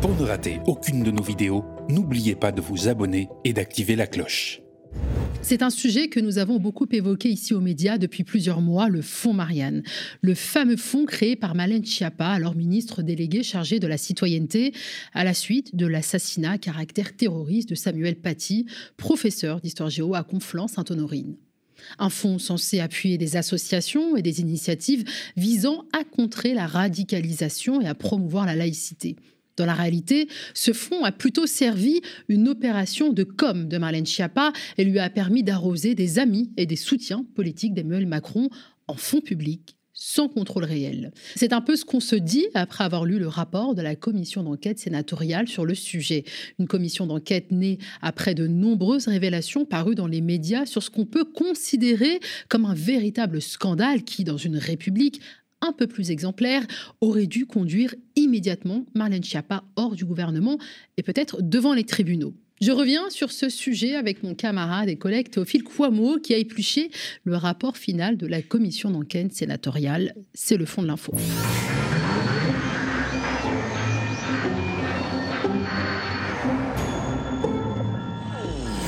Pour ne rater aucune de nos vidéos, n'oubliez pas de vous abonner et d'activer la cloche. C'est un sujet que nous avons beaucoup évoqué ici aux médias depuis plusieurs mois, le Fonds Marianne. Le fameux fonds créé par Malène Schiappa, alors ministre déléguée chargée de la citoyenneté, à la suite de l'assassinat à caractère terroriste de Samuel Paty, professeur d'histoire géo à Conflans-Sainte-Honorine. Un fonds censé appuyer des associations et des initiatives visant à contrer la radicalisation et à promouvoir la laïcité. Dans la réalité, ce fonds a plutôt servi une opération de com de Marlène Schiappa et lui a permis d'arroser des amis et des soutiens politiques d'Emmanuel Macron en fonds publics sans contrôle réel. C'est un peu ce qu'on se dit après avoir lu le rapport de la commission d'enquête sénatoriale sur le sujet. Une commission d'enquête née après de nombreuses révélations parues dans les médias sur ce qu'on peut considérer comme un véritable scandale qui, dans une république un peu plus exemplaire, aurait dû conduire immédiatement Marlène Schiappa hors du gouvernement et peut-être devant les tribunaux. Je reviens sur ce sujet avec mon camarade et collègue Théophile Kouamo qui a épluché le rapport final de la commission d'enquête sénatoriale. C'est le fond de l'info.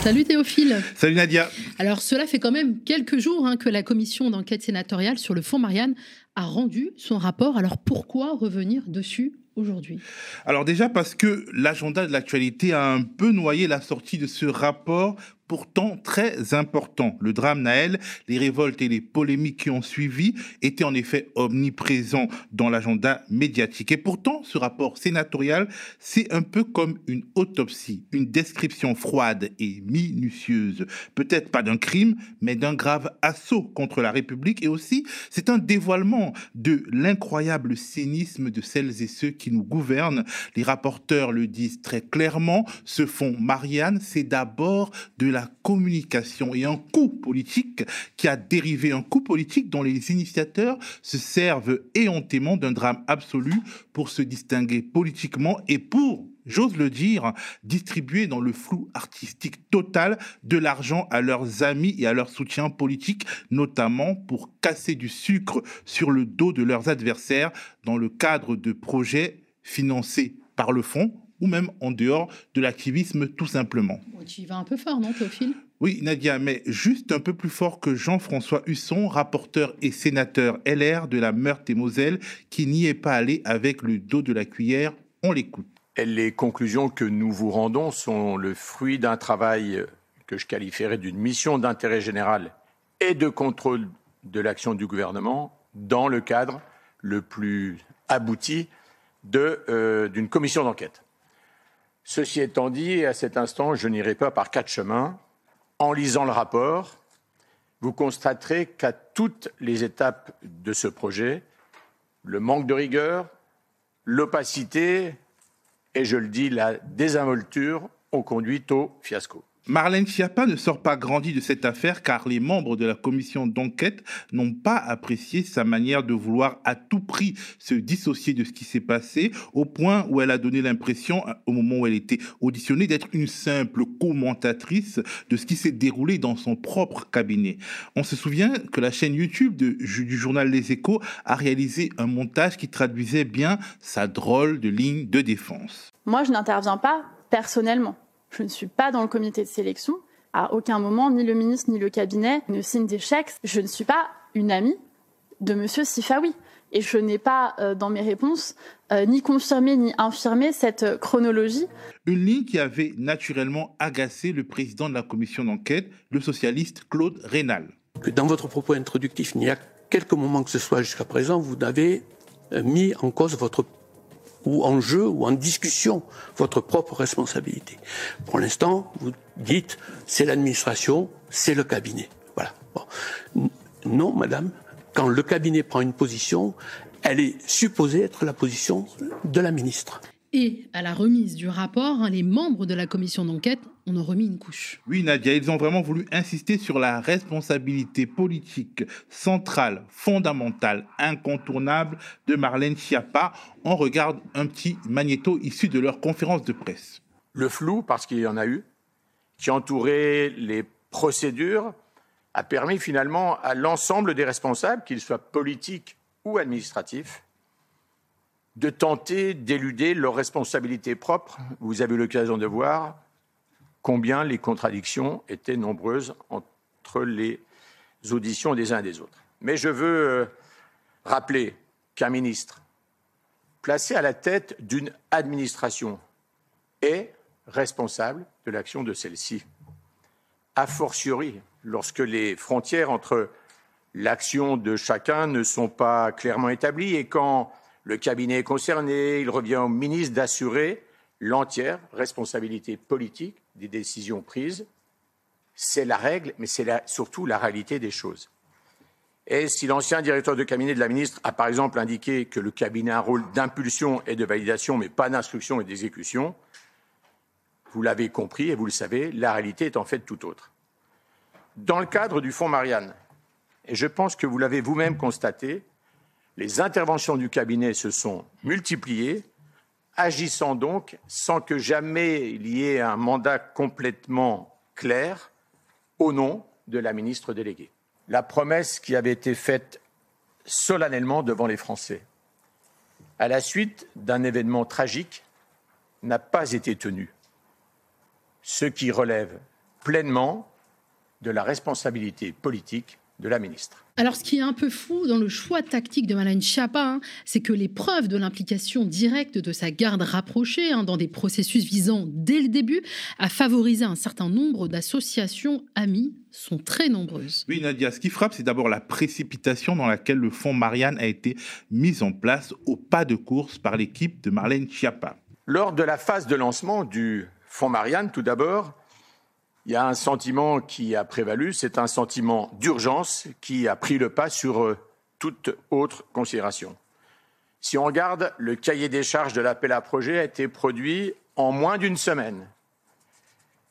Salut Théophile. Salut Nadia. Alors cela fait quand même quelques jours hein, que la commission d'enquête sénatoriale sur le fonds Marianne a rendu son rapport. Alors pourquoi revenir dessus aujourd'hui? Alors déjà parce que l'agenda de l'actualité a un peu noyé la sortie de ce rapport pourtant très important. Le drame Naël, les révoltes et les polémiques qui ont suivi étaient en effet omniprésents dans l'agenda médiatique. Et pourtant, ce rapport sénatorial, c'est un peu comme une autopsie, une description froide et minutieuse, peut-être pas d'un crime, mais d'un grave assaut contre la République. Et aussi, c'est un dévoilement de l'incroyable cynisme de celles et ceux qui nous gouvernent. Les rapporteurs le disent très clairement, ce fonds Marianne, c'est d'abord de la communication et un coup politique qui a dérivé un coup politique dont les initiateurs se servent éhontément d'un drame absolu pour se distinguer politiquement et pour j'ose le dire, distribuer dans le flou artistique total de l'argent à leurs amis et à leurs soutiens politiques, notamment pour casser du sucre sur le dos de leurs adversaires dans le cadre de projets financés par le fonds ou même en dehors de l'activisme tout simplement. tu y vas un peu fort, non, Théophile? Oui, Nadia, mais juste un peu plus fort que Jean-François Husson, rapporteur et sénateur LR de la Meurthe-et-Moselle, qui n'y est pas allé avec le dos de la cuillère. On l'écoute. Les conclusions que nous vous rendons sont le fruit d'un travail que je qualifierais d'une mission d'intérêt général et de contrôle de l'action du gouvernement dans le cadre le plus abouti euh, d'une commission d'enquête. Ceci étant dit, à cet instant, je n'irai pas par quatre chemins. En lisant le rapport, vous constaterez qu'à toutes les étapes de ce projet, le manque de rigueur, l'opacité et, je le dis, la désinvolture ont conduit au fiasco. Marlène Schiappa ne sort pas grandi de cette affaire car les membres de la commission d'enquête n'ont pas apprécié sa manière de vouloir à tout prix se dissocier de ce qui s'est passé au point où elle a donné l'impression, au moment où elle était auditionnée, d'être une simple commentatrice de ce qui s'est déroulé dans son propre cabinet. On se souvient que la chaîne YouTube du journal Les Échos a réalisé un montage qui traduisait bien sa drôle de ligne de défense. Moi, je n'interviens pas personnellement. Je ne suis pas dans le comité de sélection. À aucun moment, ni le ministre ni le cabinet ne signent des chèques. Je ne suis pas une amie de Monsieur Sifawi. Et je n'ai pas, euh, dans mes réponses, euh, ni confirmé ni infirmé cette chronologie. Une ligne qui avait naturellement agacé le président de la commission d'enquête, le socialiste Claude Rénal. Dans votre propos introductif, il y a quelques moments que ce soit jusqu'à présent, vous avez euh, mis en cause votre ou en jeu ou en discussion votre propre responsabilité. Pour l'instant, vous dites c'est l'administration, c'est le cabinet. Voilà. Non, madame, quand le cabinet prend une position, elle est supposée être la position de la ministre. Et à la remise du rapport, hein, les membres de la commission d'enquête en ont remis une couche. Oui, Nadia, ils ont vraiment voulu insister sur la responsabilité politique centrale, fondamentale, incontournable de Marlène Schiappa. On regarde un petit magnéto issu de leur conférence de presse. Le flou, parce qu'il y en a eu, qui entourait les procédures, a permis finalement à l'ensemble des responsables, qu'ils soient politiques ou administratifs, de tenter d'éluder leurs responsabilités propres. Vous avez eu l'occasion de voir combien les contradictions étaient nombreuses entre les auditions des uns et des autres. Mais je veux euh, rappeler qu'un ministre placé à la tête d'une administration est responsable de l'action de celle-ci. A fortiori, lorsque les frontières entre l'action de chacun ne sont pas clairement établies et quand le cabinet est concerné, il revient au ministre d'assurer l'entière responsabilité politique des décisions prises. C'est la règle, mais c'est surtout la réalité des choses. Et si l'ancien directeur de cabinet de la ministre a par exemple indiqué que le cabinet a un rôle d'impulsion et de validation, mais pas d'instruction et d'exécution, vous l'avez compris et vous le savez, la réalité est en fait tout autre. Dans le cadre du fonds Marianne, et je pense que vous l'avez vous-même constaté, les interventions du cabinet se sont multipliées, agissant donc sans que jamais il y ait un mandat complètement clair au nom de la ministre déléguée. La promesse qui avait été faite solennellement devant les Français, à la suite d'un événement tragique, n'a pas été tenue, ce qui relève pleinement de la responsabilité politique de la ministre. Alors, ce qui est un peu fou dans le choix tactique de Marlène Schiappa, hein, c'est que les preuves de l'implication directe de sa garde rapprochée hein, dans des processus visant dès le début à favoriser un certain nombre d'associations amies sont très nombreuses. Oui, Nadia, ce qui frappe, c'est d'abord la précipitation dans laquelle le fonds Marianne a été mis en place au pas de course par l'équipe de Marlène Schiappa. Lors de la phase de lancement du fonds Marianne, tout d'abord, il y a un sentiment qui a prévalu, c'est un sentiment d'urgence qui a pris le pas sur euh, toute autre considération. Si on regarde, le cahier des charges de l'appel à projet a été produit en moins d'une semaine.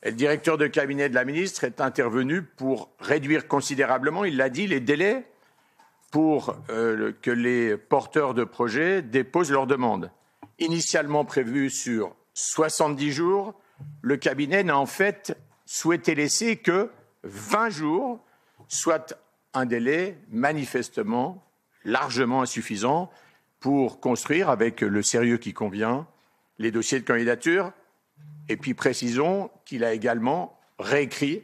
Le directeur de cabinet de la ministre est intervenu pour réduire considérablement, il l'a dit, les délais pour euh, que les porteurs de projets déposent leurs demandes. Initialement prévu sur 70 jours, le cabinet n'a en fait souhaité laisser que 20 jours, soit un délai manifestement largement insuffisant pour construire avec le sérieux qui convient les dossiers de candidature. Et puis précisons qu'il a également réécrit,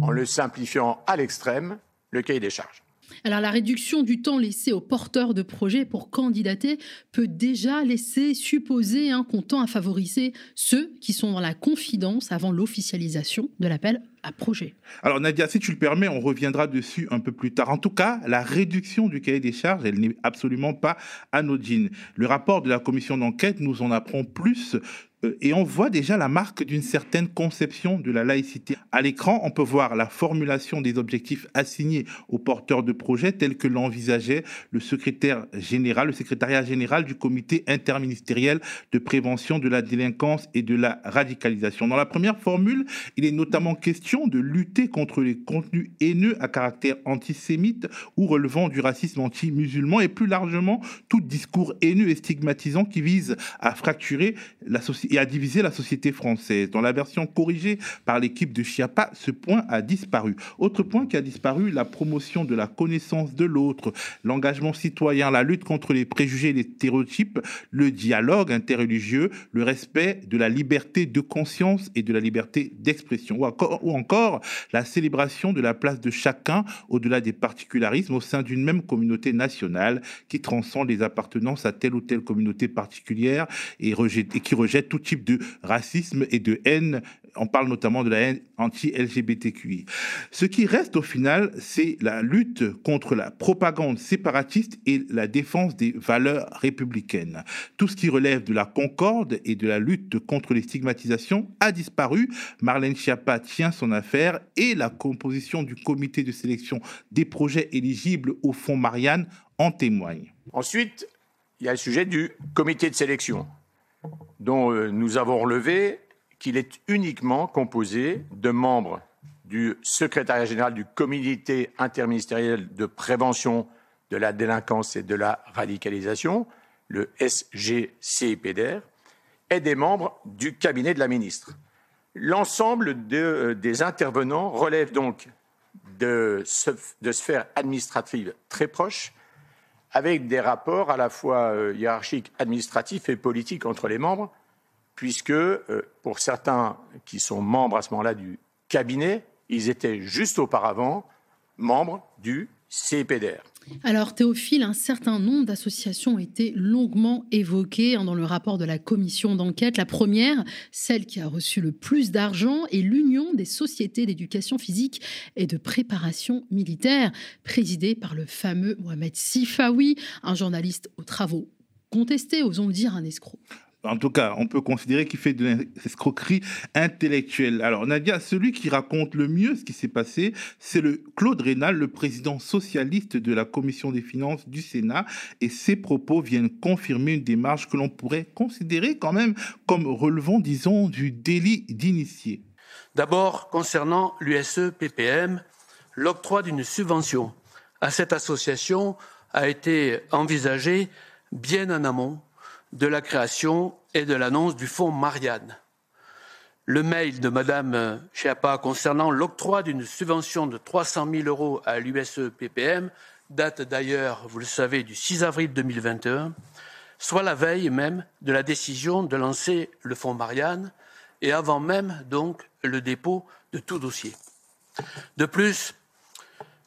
en le simplifiant à l'extrême, le cahier des charges. Alors la réduction du temps laissé aux porteurs de projets pour candidater peut déjà laisser supposer un qu'on tend à favoriser ceux qui sont dans la confidence avant l'officialisation de l'appel à projet. Alors Nadia, si tu le permets, on reviendra dessus un peu plus tard. En tout cas, la réduction du cahier des charges, elle n'est absolument pas anodine. Le rapport de la commission d'enquête nous en apprend plus et on voit déjà la marque d'une certaine conception de la laïcité. À l'écran, on peut voir la formulation des objectifs assignés aux porteurs de projets tels que l'envisageait le secrétaire général, le secrétariat général du comité interministériel de prévention de la délinquance et de la radicalisation. Dans la première formule, il est notamment question de lutter contre les contenus haineux à caractère antisémite ou relevant du racisme anti-musulman et plus largement tout discours haineux et stigmatisant qui vise à fracturer la société a divisé la société française. Dans la version corrigée par l'équipe de Chiappa, ce point a disparu. Autre point qui a disparu, la promotion de la connaissance de l'autre, l'engagement citoyen, la lutte contre les préjugés et les stéréotypes, le dialogue interreligieux, le respect de la liberté de conscience et de la liberté d'expression, ou encore la célébration de la place de chacun au-delà des particularismes au sein d'une même communauté nationale qui transcende les appartenances à telle ou telle communauté particulière et, rejette, et qui rejette tout type de racisme et de haine. On parle notamment de la haine anti-LGBTQI. Ce qui reste au final, c'est la lutte contre la propagande séparatiste et la défense des valeurs républicaines. Tout ce qui relève de la concorde et de la lutte contre les stigmatisations a disparu. Marlène Schiappa tient son affaire et la composition du comité de sélection des projets éligibles au fonds Marianne en témoigne. Ensuite, il y a le sujet du comité de sélection dont euh, nous avons relevé qu'il est uniquement composé de membres du secrétariat général du comité interministériel de prévention de la délinquance et de la radicalisation, le SGCIPDR, et des membres du cabinet de la ministre. L'ensemble euh, des intervenants relève donc de sphères administratives très proches, avec des rapports à la fois euh, hiérarchiques, administratifs et politiques entre les membres, puisque euh, pour certains qui sont membres à ce moment-là du cabinet, ils étaient juste auparavant membres du CPDR. Alors Théophile, un certain nombre d'associations ont été longuement évoquées hein, dans le rapport de la commission d'enquête. La première, celle qui a reçu le plus d'argent, est l'Union des sociétés d'éducation physique et de préparation militaire, présidée par le fameux Mohamed Sifawi, un journaliste aux travaux contestés, osons le dire, un escroc en tout cas, on peut considérer qu'il fait de l'escroquerie intellectuelle. Alors, Nadia, celui qui raconte le mieux ce qui s'est passé, c'est le Claude Rénal, le président socialiste de la Commission des finances du Sénat. Et ses propos viennent confirmer une démarche que l'on pourrait considérer quand même comme relevant, disons, du délit d'initié. D'abord, concernant l'USE-PPM, l'octroi d'une subvention à cette association a été envisagé bien en amont de la création et de l'annonce du fonds Marianne. Le mail de Madame Chiappa concernant l'octroi d'une subvention de 300 000 euros à l'USE-PPM date d'ailleurs, vous le savez, du 6 avril 2021, soit la veille même de la décision de lancer le fonds Marianne et avant même donc le dépôt de tout dossier. De plus,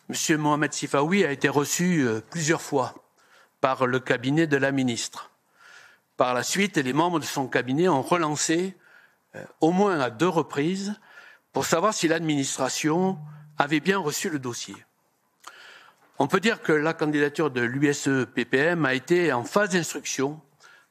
M. Mohamed Sifawi a été reçu euh, plusieurs fois par le cabinet de la ministre. Par la suite, les membres de son cabinet ont relancé, euh, au moins à deux reprises, pour savoir si l'administration avait bien reçu le dossier. On peut dire que la candidature de l'USE-PPM a été en phase d'instruction,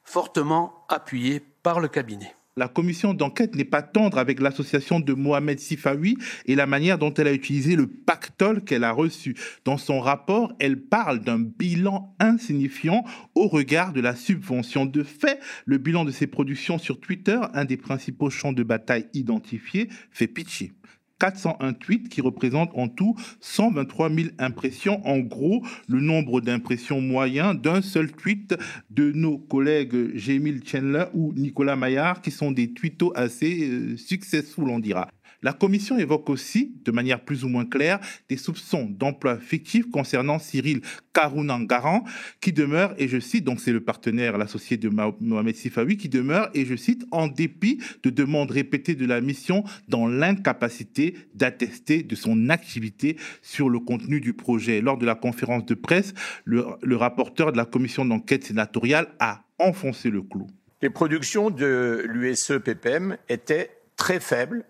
fortement appuyée par le cabinet la commission d'enquête n'est pas tendre avec l'association de Mohamed Sifawi et la manière dont elle a utilisé le pactole qu'elle a reçu. Dans son rapport, elle parle d'un bilan insignifiant au regard de la subvention. De fait, le bilan de ses productions sur Twitter, un des principaux champs de bataille identifiés, fait pitié. 401 tweets qui représentent en tout 123 000 impressions. En gros, le nombre d'impressions moyen d'un seul tweet de nos collègues Jémil Chandler ou Nicolas Maillard, qui sont des tweetos assez euh, successful, on dira. La commission évoque aussi, de manière plus ou moins claire, des soupçons d'emploi fictif concernant Cyril Karounan-Garan, qui demeure, et je cite, donc c'est le partenaire, l'associé de Mohamed Sifawi, qui demeure, et je cite, en dépit de demandes répétées de la mission, dans l'incapacité d'attester de son activité sur le contenu du projet. Lors de la conférence de presse, le, le rapporteur de la commission d'enquête sénatoriale a enfoncé le clou. Les productions de l'USE-PPM étaient très faibles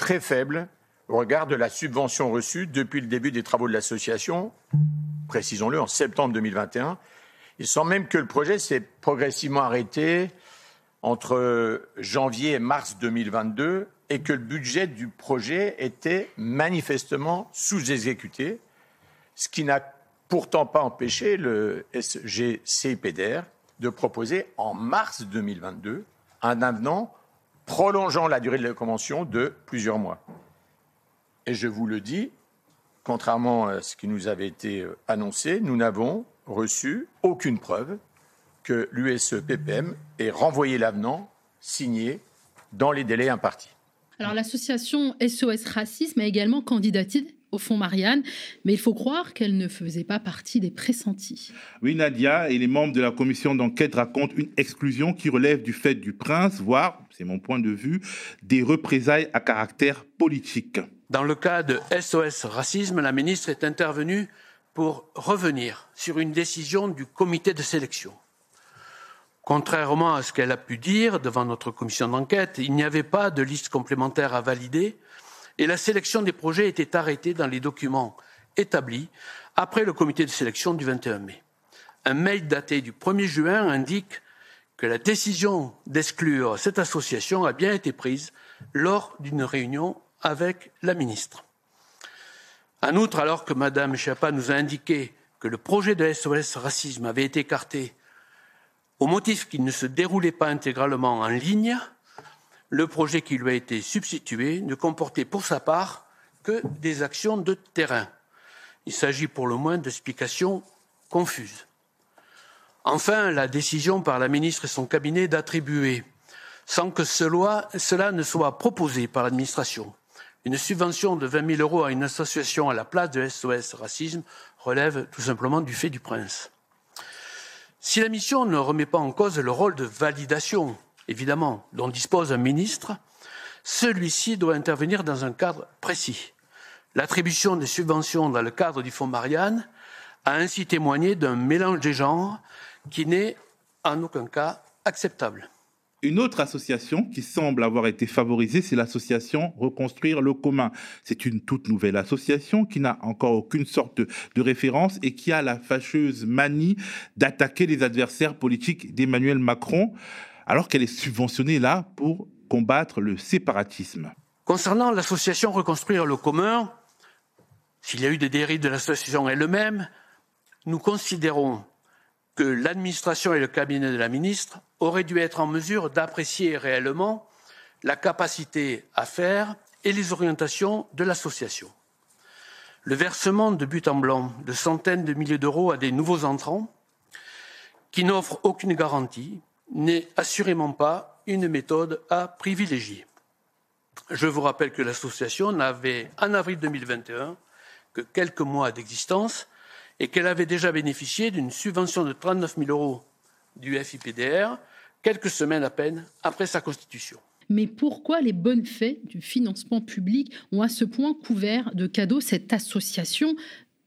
très faible au regard de la subvention reçue depuis le début des travaux de l'association, précisons-le, en septembre 2021. Il semble même que le projet s'est progressivement arrêté entre janvier et mars 2022 et que le budget du projet était manifestement sous-exécuté, ce qui n'a pourtant pas empêché le SGCPDR de proposer en mars 2022 un avenant prolongeant la durée de la convention de plusieurs mois. Et je vous le dis, contrairement à ce qui nous avait été euh, annoncé, nous n'avons reçu aucune preuve que l'USE-PPM ait renvoyé l'avenant signé dans les délais impartis. Alors l'association SOS Racisme a également candidaté au fond Marianne, mais il faut croire qu'elle ne faisait pas partie des pressentis. Oui, Nadia et les membres de la commission d'enquête racontent une exclusion qui relève du fait du prince, voire, c'est mon point de vue, des représailles à caractère politique. Dans le cas de SOS Racisme, la ministre est intervenue pour revenir sur une décision du comité de sélection. Contrairement à ce qu'elle a pu dire devant notre commission d'enquête, il n'y avait pas de liste complémentaire à valider et la sélection des projets était arrêtée dans les documents établis après le comité de sélection du 21 mai. Un mail daté du 1er juin indique que la décision d'exclure cette association a bien été prise lors d'une réunion avec la ministre. En outre, alors que Mme Chapa nous a indiqué que le projet de SOS Racisme avait été écarté au motif qu'il ne se déroulait pas intégralement en ligne, le projet qui lui a été substitué ne comportait pour sa part que des actions de terrain. Il s'agit pour le moins d'explications confuses. Enfin, la décision par la ministre et son cabinet d'attribuer, sans que cela ne soit proposé par l'administration, une subvention de 20 000 euros à une association à la place de SOS Racisme relève tout simplement du fait du prince. Si la mission ne remet pas en cause le rôle de validation, évidemment, dont dispose un ministre, celui-ci doit intervenir dans un cadre précis. L'attribution des subventions dans le cadre du Fonds Marianne a ainsi témoigné d'un mélange des genres qui n'est en aucun cas acceptable. Une autre association qui semble avoir été favorisée, c'est l'association Reconstruire le commun. C'est une toute nouvelle association qui n'a encore aucune sorte de référence et qui a la fâcheuse manie d'attaquer les adversaires politiques d'Emmanuel Macron, alors qu'elle est subventionnée là pour combattre le séparatisme. Concernant l'association Reconstruire le commun, s'il y a eu des dérives de l'association elle-même, nous considérons que l'administration et le cabinet de la ministre auraient dû être en mesure d'apprécier réellement la capacité à faire et les orientations de l'association. Le versement de but en blanc de centaines de milliers d'euros à des nouveaux entrants, qui n'offrent aucune garantie, n'est assurément pas une méthode à privilégier. Je vous rappelle que l'association n'avait, en avril 2021, que quelques mois d'existence et qu'elle avait déjà bénéficié d'une subvention de 39 000 euros du FIPDR quelques semaines à peine après sa constitution. Mais pourquoi les bonnes faits du financement public ont à ce point couvert de cadeaux cette association?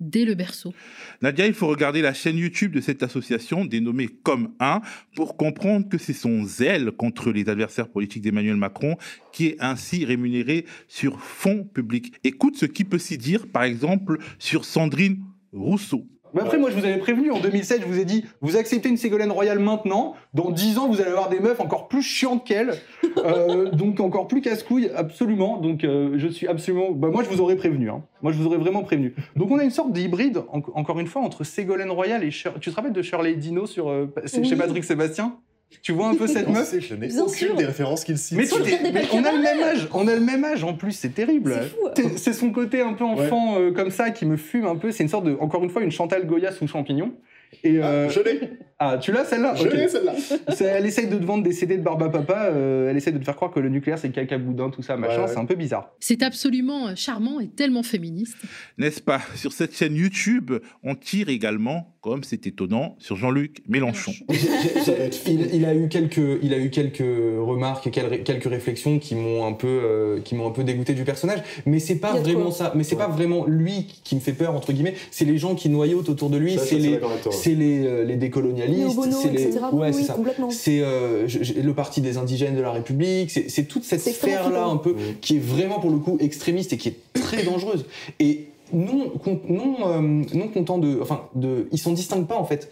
Dès le berceau Nadia, il faut regarder la chaîne YouTube de cette association dénommée Comme 1 pour comprendre que c'est son zèle contre les adversaires politiques d'Emmanuel Macron qui est ainsi rémunéré sur fonds publics. Écoute ce qui peut s'y dire, par exemple, sur Sandrine Rousseau. Mais après, moi, je vous avais prévenu en 2007, je vous ai dit, vous acceptez une Ségolène Royal maintenant, dans 10 ans, vous allez avoir des meufs encore plus chiantes qu'elle, euh, donc encore plus casse-couilles, absolument. Donc, euh, je suis absolument. Bah, moi, je vous aurais prévenu. Hein. Moi, je vous aurais vraiment prévenu. Donc, on a une sorte d'hybride, encore une fois, entre Ségolène Royal et. Tu te rappelles de Shirley Dino sur, euh, chez Patrick Sébastien? Tu vois un peu cette meuf Je n'ai aucune des références qu'il cite. Mais, toi, on a le même âge, on a le même âge en plus, c'est terrible. C'est son côté un peu enfant euh, comme ça qui me fume un peu. C'est une sorte de, encore une fois, une Chantal Goya sous champignon. Et ah, euh... je l'ai. Ah, tu l'as celle-là Je l'ai celle-là. elle essaye de te vendre des CD de Barba Papa, euh, elle essaye de te faire croire que le nucléaire c'est caca boudin, tout ça, machin, c'est un peu bizarre. C'est absolument euh, charmant et tellement féministe. N'est-ce pas? Sur cette chaîne YouTube, on tire également, comme c'est étonnant, sur Jean-Luc Mélenchon. il, a eu quelques, il a eu quelques remarques et quelques réflexions qui m'ont un peu, euh, qui m'ont un peu dégoûté du personnage, mais c'est pas vraiment ça. Mais c'est pas vraiment lui qui me fait peur entre guillemets. C'est les gens qui noyautent autour de lui. C'est les, c'est les, les décolonialistes. C'est les, ouais, c'est ça. C'est euh, le parti des indigènes de la République. C'est toute cette sphère là un peu qui est vraiment pour le coup extrémiste et qui est très dangereuse. Et non, non, euh, non content de, enfin, de, ils s'en distinguent pas en fait.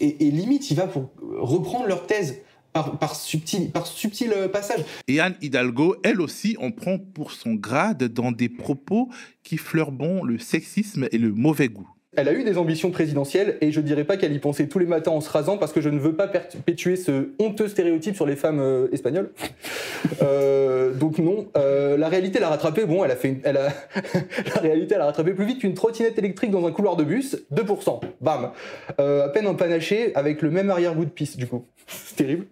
Et, et, limite, il va pour reprendre leur thèse par, par, subtil, par subtil euh, passage. Et Anne Hidalgo, elle aussi, on prend pour son grade dans des propos qui fleurent bon le sexisme et le mauvais goût. Elle a eu des ambitions présidentielles et je dirais pas qu'elle y pensait tous les matins en se rasant parce que je ne veux pas perpétuer ce honteux stéréotype sur les femmes euh, espagnoles. euh, donc non, euh, la réalité l'a rattrapé. Bon, elle a fait, la réalité elle a rattrapé plus vite qu'une trottinette électrique dans un couloir de bus. 2%, bam. À peine empanaché avec le même arrière-goût de pisse du coup. C'est terrible.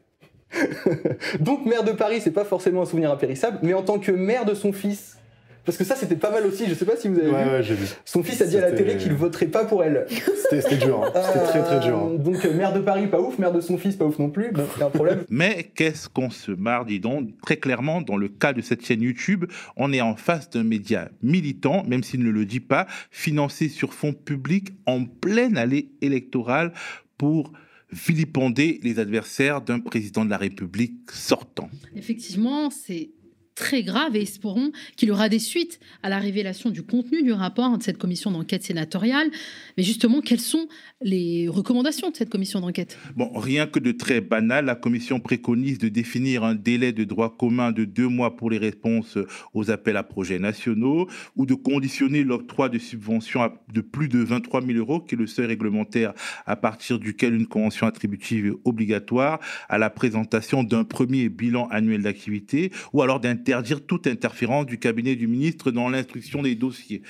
donc maire de Paris, c'est pas forcément un souvenir impérissable, mais en tant que maire de son fils parce que ça, c'était pas mal aussi. Je sais pas si vous avez ouais, vu. vu. Son fils a dit à la télé qu'il voterait pas pour elle. C'était dur. Hein. C'était très très dur. Hein. Donc, euh, maire de Paris, pas ouf. Maire de son fils, pas ouf non plus. Bon, a un problème. Mais qu'est-ce qu'on se marre, dis donc Très clairement, dans le cas de cette chaîne YouTube, on est en face d'un média militant, même s'il ne le dit pas, financé sur fonds publics en pleine allée électorale pour vilipender les adversaires d'un président de la République sortant. Effectivement, c'est très grave et espérons qu'il y aura des suites à la révélation du contenu du rapport de cette commission d'enquête sénatoriale. Mais justement, quelles sont les recommandations de cette commission d'enquête? Bon, rien que de très banal, la commission préconise de définir un délai de droit commun de deux mois pour les réponses aux appels à projets nationaux ou de conditionner l'octroi de subventions de plus de 23 000 euros, qui est le seuil réglementaire à partir duquel une convention attributive est obligatoire, à la présentation d'un premier bilan annuel d'activité ou alors d'un interdire toute interférence du cabinet du ministre dans l'instruction des dossiers.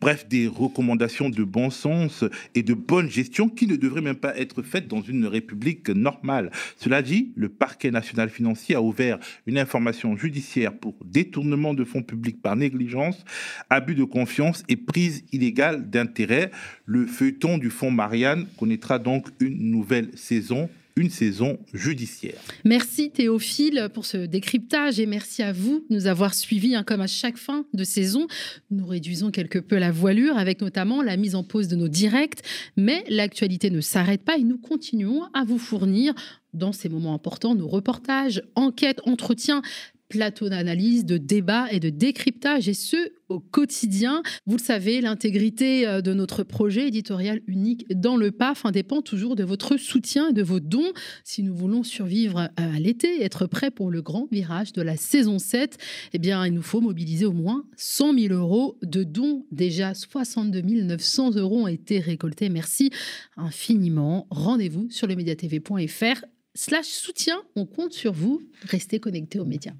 Bref, des recommandations de bon sens et de bonne gestion qui ne devraient même pas être faites dans une république normale. Cela dit, le parquet national financier a ouvert une information judiciaire pour détournement de fonds publics par négligence, abus de confiance et prise illégale d'intérêt. Le feuilleton du fonds Marianne connaîtra donc une nouvelle saison une saison judiciaire. Merci Théophile pour ce décryptage et merci à vous de nous avoir suivis hein, comme à chaque fin de saison. Nous réduisons quelque peu la voilure avec notamment la mise en pause de nos directs, mais l'actualité ne s'arrête pas et nous continuons à vous fournir dans ces moments importants nos reportages, enquêtes, entretiens, plateau d'analyse, de débat et de décryptage, et ce, au quotidien. Vous le savez, l'intégrité euh, de notre projet éditorial unique dans le PAF dépend toujours de votre soutien et de vos dons. Si nous voulons survivre euh, à l'été être prêts pour le grand virage de la saison 7, eh bien, il nous faut mobiliser au moins 100 000 euros de dons. Déjà, 62 900 euros ont été récoltés. Merci infiniment. Rendez-vous sur le mediatv.fr slash soutien. On compte sur vous. Restez connectés aux médias.